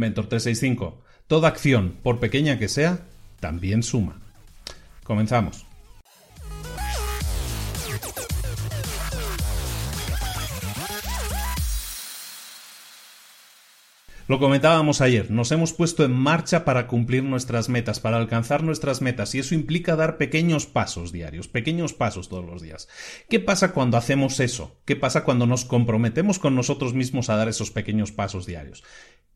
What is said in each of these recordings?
Mentor 365. Toda acción, por pequeña que sea, también suma. Comenzamos. Lo comentábamos ayer, nos hemos puesto en marcha para cumplir nuestras metas, para alcanzar nuestras metas, y eso implica dar pequeños pasos diarios, pequeños pasos todos los días. ¿Qué pasa cuando hacemos eso? ¿Qué pasa cuando nos comprometemos con nosotros mismos a dar esos pequeños pasos diarios?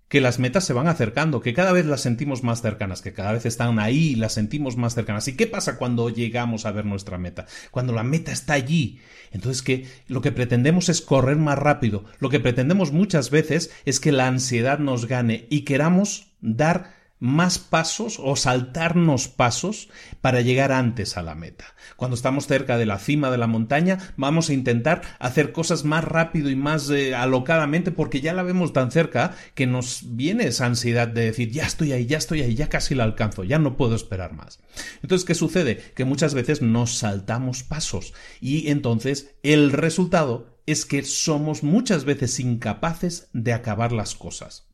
Que las metas se van acercando, que cada vez las sentimos más cercanas, que cada vez están ahí y las sentimos más cercanas. ¿Y qué pasa cuando llegamos a ver nuestra meta? Cuando la meta está allí. Entonces que lo que pretendemos es correr más rápido. Lo que pretendemos muchas veces es que la ansiedad nos gane y queramos dar más pasos o saltarnos pasos para llegar antes a la meta. Cuando estamos cerca de la cima de la montaña, vamos a intentar hacer cosas más rápido y más eh, alocadamente porque ya la vemos tan cerca que nos viene esa ansiedad de decir, ya estoy ahí, ya estoy ahí, ya casi la alcanzo, ya no puedo esperar más. Entonces, ¿qué sucede? Que muchas veces nos saltamos pasos y entonces el resultado es que somos muchas veces incapaces de acabar las cosas.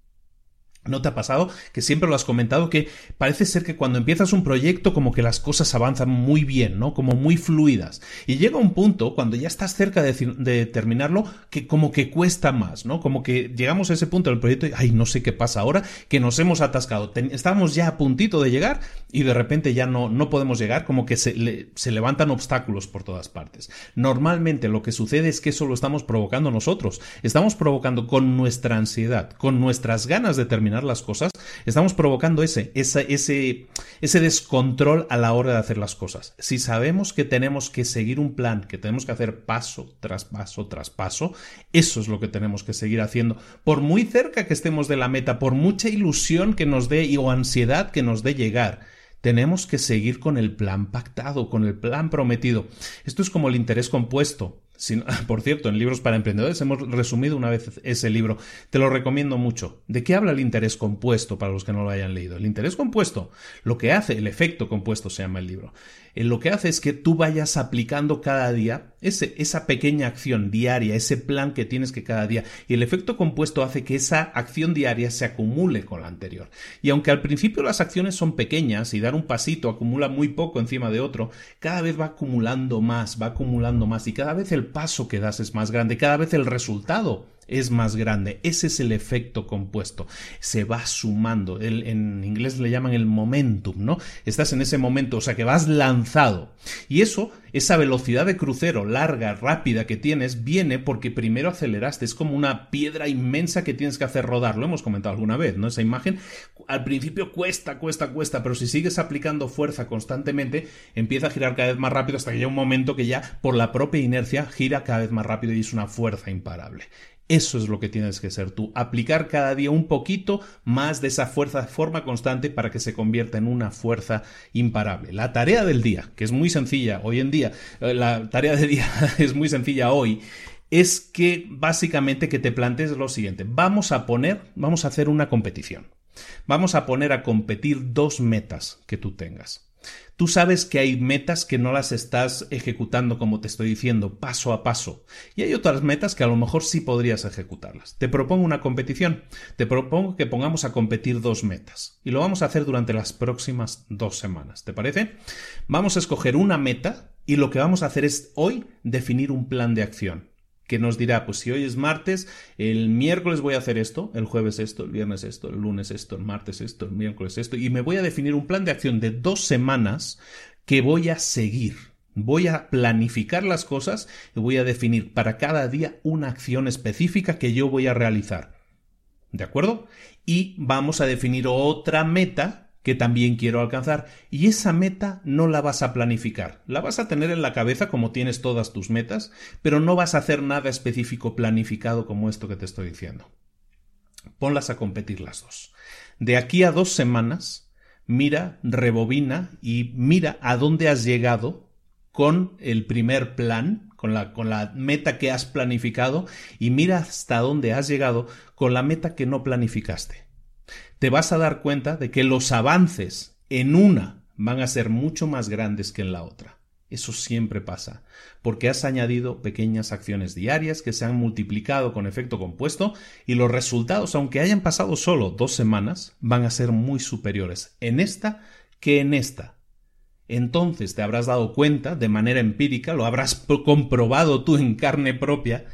¿No te ha pasado que siempre lo has comentado que parece ser que cuando empiezas un proyecto como que las cosas avanzan muy bien, ¿no? Como muy fluidas. Y llega un punto cuando ya estás cerca de, terminarlo que como que cuesta más, ¿no? Como que llegamos a ese punto del proyecto y, ay, no sé qué pasa ahora, que nos hemos atascado. estábamos ya a puntito de llegar y de repente ya no, no podemos llegar, como que se, se levantan obstáculos por todas partes. Normalmente lo que sucede es que eso lo estamos provocando nosotros. Estamos provocando con nuestra ansiedad, con nuestras ganas de terminar las cosas, estamos provocando ese, ese, ese, ese descontrol a la hora de hacer las cosas. Si sabemos que tenemos que seguir un plan, que tenemos que hacer paso tras paso tras paso, eso es lo que tenemos que seguir haciendo. Por muy cerca que estemos de la meta, por mucha ilusión que nos dé o ansiedad que nos dé llegar, tenemos que seguir con el plan pactado, con el plan prometido. Esto es como el interés compuesto. por cierto, en Libros para Emprendedores hemos resumido una vez ese libro. Te lo recomiendo mucho. ¿De qué habla el interés compuesto para los que no lo hayan leído? El interés compuesto, lo que hace, el efecto compuesto se llama el libro. Eh, lo que hace es que tú vayas aplicando cada día ese, esa pequeña acción diaria, ese plan que tienes que cada día. Y el efecto compuesto hace que esa acción diaria se acumule con la anterior. Y aunque al principio las acciones son pequeñas y dar un pasito acumula muy poco encima de otro, cada vez va acumulando más, va acumulando más y cada vez el paso que das es más grande, cada vez el resultado es más grande. Ese es el efecto compuesto. Se va sumando. en inglés le llaman el momentum, ¿no? Estás en ese momento, o sea que vas lanzado. Y eso, esa velocidad de crucero larga, rápida que tienes, viene porque primero aceleraste. Es como una piedra inmensa que tienes que hacer rodar. Lo hemos comentado alguna vez, ¿no? Esa imagen al principio cuesta, cuesta, cuesta, pero si sigues aplicando fuerza constantemente, empieza a girar cada vez más rápido hasta que llega un momento que ya por la propia inercia gira cada vez más rápido y es una fuerza imparable. Eso es lo que tienes que ser tú, aplicar cada día un poquito más de esa fuerza de forma constante para que se convierta en una fuerza imparable. La tarea del día, que es muy sencilla hoy en día, eh, la tarea del día es muy sencilla hoy, es que básicamente que te plantees lo siguiente, vamos a poner, vamos a hacer una competición. Vamos a poner a competir dos metas que tú tengas. Tú sabes que hay metas que no las estás ejecutando como te estoy diciendo, paso a paso. Y hay otras metas que a lo mejor sí podrías ejecutarlas. Te propongo una competición. Te propongo que pongamos a competir dos metas. Y lo vamos a hacer durante las próximas dos semanas. ¿Te parece? Vamos a escoger una meta y lo que vamos a hacer es hoy definir un plan de acción que nos dirá, pues si hoy es martes, el miércoles voy a hacer esto, el jueves esto, el viernes esto, el lunes esto, el martes esto, el miércoles esto, y me voy a definir un plan de acción de dos semanas que voy a seguir. Voy a planificar las cosas y voy a definir para cada día una acción específica que yo voy a realizar. ¿De acuerdo? Y vamos a definir otra meta que también quiero alcanzar. Y esa meta no la vas a planificar. La vas a tener en la cabeza como tienes todas tus metas, pero no vas a hacer nada específico planificado como esto que te estoy diciendo. Ponlas a competir las dos. De aquí a dos semanas, mira, rebobina y mira a dónde has llegado con el primer plan, con la, con la meta que has planificado, y mira hasta dónde has llegado con la meta que no planificaste te vas a dar cuenta de que los avances en una van a ser mucho más grandes que en la otra. Eso siempre pasa, porque has añadido pequeñas acciones diarias que se han multiplicado con efecto compuesto y los resultados, aunque hayan pasado solo dos semanas, van a ser muy superiores en esta que en esta. Entonces te habrás dado cuenta, de manera empírica, lo habrás comprobado tú en carne propia,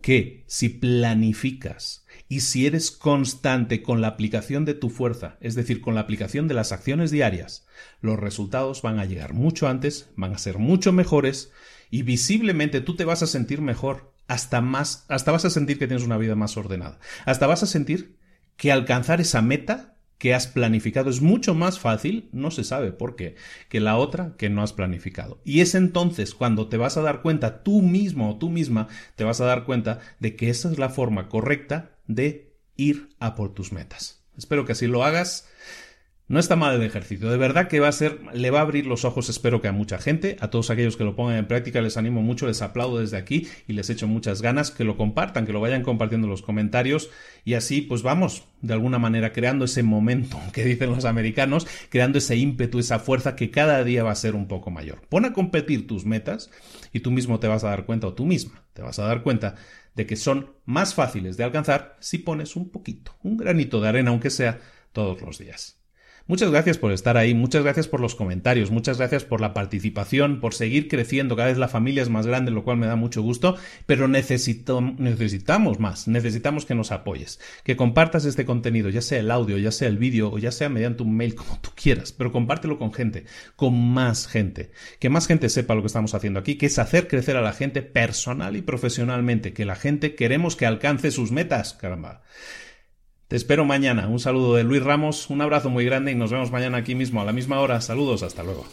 que si planificas y si eres constante con la aplicación de tu fuerza, es decir, con la aplicación de las acciones diarias, los resultados van a llegar mucho antes, van a ser mucho mejores y visiblemente tú te vas a sentir mejor, hasta más, hasta vas a sentir que tienes una vida más ordenada, hasta vas a sentir que alcanzar esa meta que has planificado es mucho más fácil, no se sabe por qué, que la otra que no has planificado. Y es entonces cuando te vas a dar cuenta tú mismo o tú misma, te vas a dar cuenta de que esa es la forma correcta de ir a por tus metas. Espero que así lo hagas. No está mal el ejercicio, de verdad que va a ser, le va a abrir los ojos, espero que a mucha gente, a todos aquellos que lo pongan en práctica, les animo mucho, les aplaudo desde aquí y les echo muchas ganas que lo compartan, que lo vayan compartiendo en los comentarios y así pues vamos de alguna manera creando ese momento que dicen los americanos, creando ese ímpetu, esa fuerza que cada día va a ser un poco mayor. Pon a competir tus metas y tú mismo te vas a dar cuenta o tú misma te vas a dar cuenta de que son más fáciles de alcanzar si pones un poquito, un granito de arena aunque sea todos los días. Muchas gracias por estar ahí, muchas gracias por los comentarios, muchas gracias por la participación, por seguir creciendo. Cada vez la familia es más grande, lo cual me da mucho gusto, pero necesitamos más, necesitamos que nos apoyes, que compartas este contenido, ya sea el audio, ya sea el vídeo o ya sea mediante un mail, como tú quieras, pero compártelo con gente, con más gente, que más gente sepa lo que estamos haciendo aquí, que es hacer crecer a la gente personal y profesionalmente, que la gente queremos que alcance sus metas, caramba. Te espero mañana. Un saludo de Luis Ramos, un abrazo muy grande y nos vemos mañana aquí mismo a la misma hora. Saludos, hasta luego.